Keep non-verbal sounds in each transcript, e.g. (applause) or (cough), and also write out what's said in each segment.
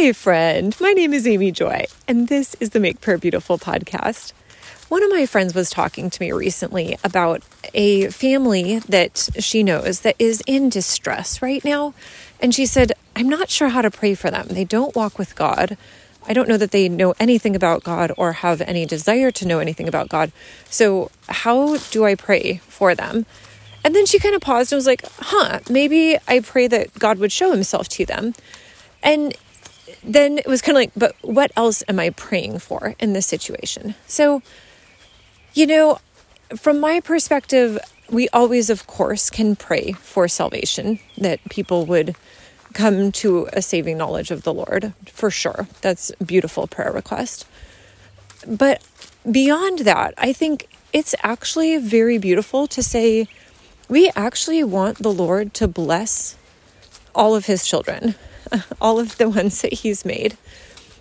Hi, friend. My name is Amy Joy, and this is the Make Prayer Beautiful podcast. One of my friends was talking to me recently about a family that she knows that is in distress right now. And she said, I'm not sure how to pray for them. They don't walk with God. I don't know that they know anything about God or have any desire to know anything about God. So, how do I pray for them? And then she kind of paused and was like, huh, maybe I pray that God would show himself to them. And then it was kind of like, but what else am I praying for in this situation? So, you know, from my perspective, we always, of course, can pray for salvation, that people would come to a saving knowledge of the Lord, for sure. That's a beautiful prayer request. But beyond that, I think it's actually very beautiful to say, we actually want the Lord to bless all of his children, (laughs) all of the ones that he's made.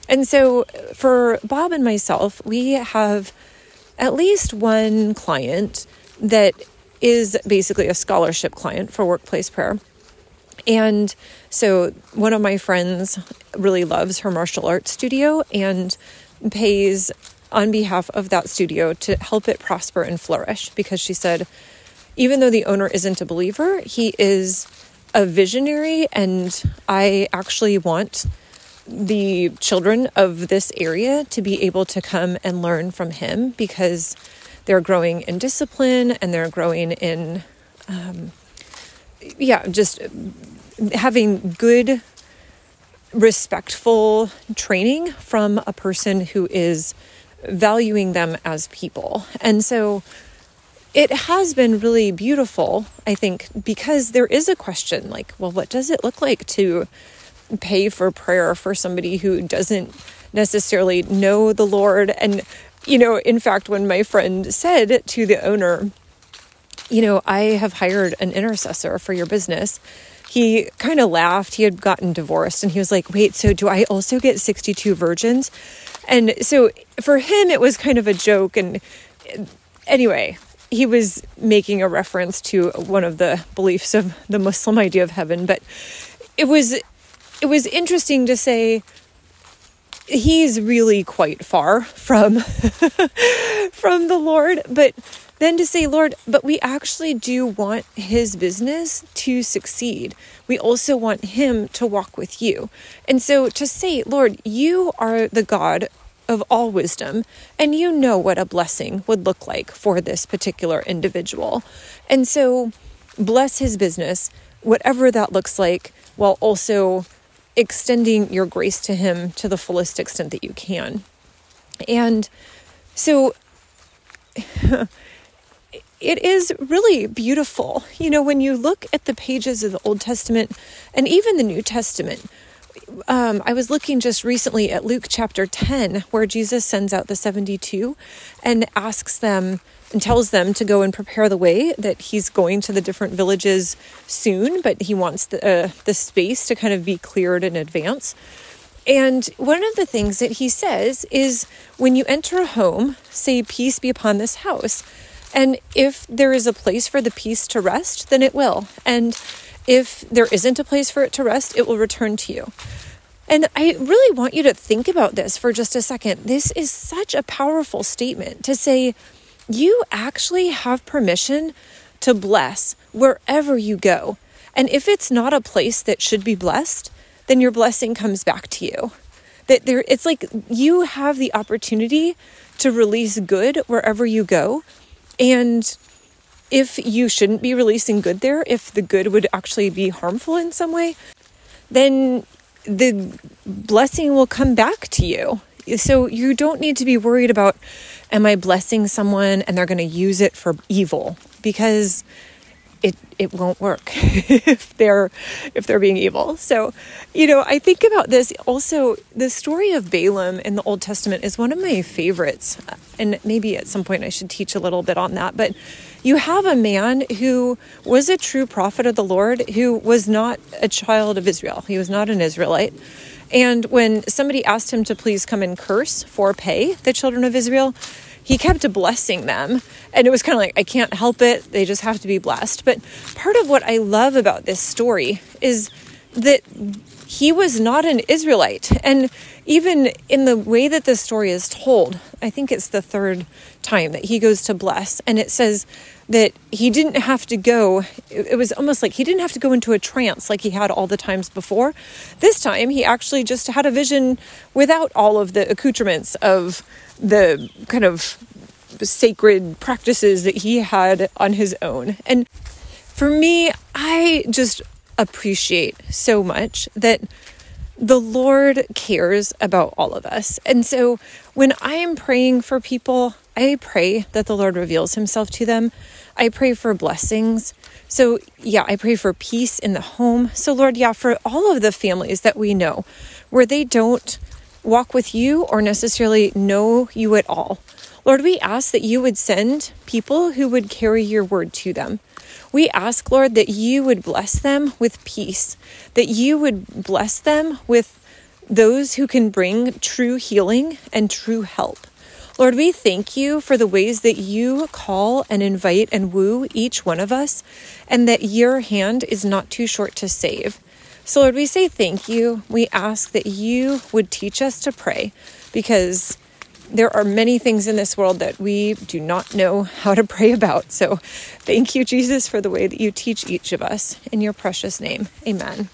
And so for Bob and myself, we have at least one client that is basically a scholarship client for workplace prayer. And so one of my friends really loves her martial arts studio and pays on behalf of that studio to help it prosper and flourish because she said, even though the owner isn't a believer, he is a visionary, and I actually want the children of this area to be able to come and learn from him because they're growing in discipline and they're growing in, um, yeah, just having good, respectful training from a person who is valuing them as people. And so it has been really beautiful, I think, because there is a question like, well, what does it look like to pay for prayer for somebody who doesn't necessarily know the Lord. And, you know, in fact, when my friend said to the owner, you know, I have hired an intercessor for your business, he kind of laughed. He had gotten divorced and he was like, wait, so do I also get 62 virgins? And so for him, it was kind of a joke. And anyway, he was making a reference to one of the beliefs of the Muslim idea of heaven, but it was it was interesting to say he's really quite far from (laughs) from the Lord, but then to say, Lord, but we actually do want his business to succeed. We also want him to walk with you. And so to say, Lord, you are the God of all wisdom, and you know what a blessing would look like for this particular individual. And so bless his business, whatever that looks like, while also extending your grace to Him to the fullest extent that you can. And so (laughs) it is really beautiful. You know, when you look at the pages of the Old Testament and even the New Testament, um, I was looking just recently at Luke chapter 10, where Jesus sends out the 72 and asks them, and tells them to go and prepare the way that he's going to the different villages soon but he wants the uh, the space to kind of be cleared in advance. And one of the things that he says is when you enter a home say peace be upon this house. And if there is a place for the peace to rest then it will. And if there isn't a place for it to rest it will return to you and I really want you to think about this for just a second. This is such a powerful statement to say, you actually have permission to bless wherever you go. And if it's not a place that should be blessed, then your blessing comes back to you. That there it's like you have the opportunity to release good wherever you go. And if you shouldn't be releasing good there, if the good would actually be harmful in some way, then the blessing will come back to you. So you don't need to be worried about am I blessing someone and they're going to use it for evil because it it won't work (laughs) if they're if they're being evil. So, you know, I think about this also the story of Balaam in the Old Testament is one of my favorites. And maybe at some point I should teach a little bit on that, but you have a man who was a true prophet of the Lord who was not a child of Israel. He was not an Israelite. And when somebody asked him to please come and curse for pay the children of Israel, he kept blessing them. And it was kind of like, I can't help it. They just have to be blessed. But part of what I love about this story is that he was not an Israelite. And even in the way that the story is told, I think it's the third time that he goes to bless, and it says that he didn't have to go, it was almost like he didn't have to go into a trance like he had all the times before. This time, he actually just had a vision without all of the accoutrements of the kind of sacred practices that he had on his own. And for me, I just appreciate so much that the Lord cares about all of us. And so when I am praying for people, I pray that the Lord reveals himself to them. I pray for blessings. So, yeah, I pray for peace in the home. So, Lord, yeah, for all of the families that we know where they don't walk with you or necessarily know you at all, Lord, we ask that you would send people who would carry your word to them. We ask, Lord, that you would bless them with peace, that you would bless them with those who can bring true healing and true help. Lord, we thank you for the ways that you call and invite and woo each one of us, and that your hand is not too short to save. So, Lord, we say thank you. We ask that you would teach us to pray because there are many things in this world that we do not know how to pray about. So thank you, Jesus, for the way that you teach each of us. In your precious name, amen.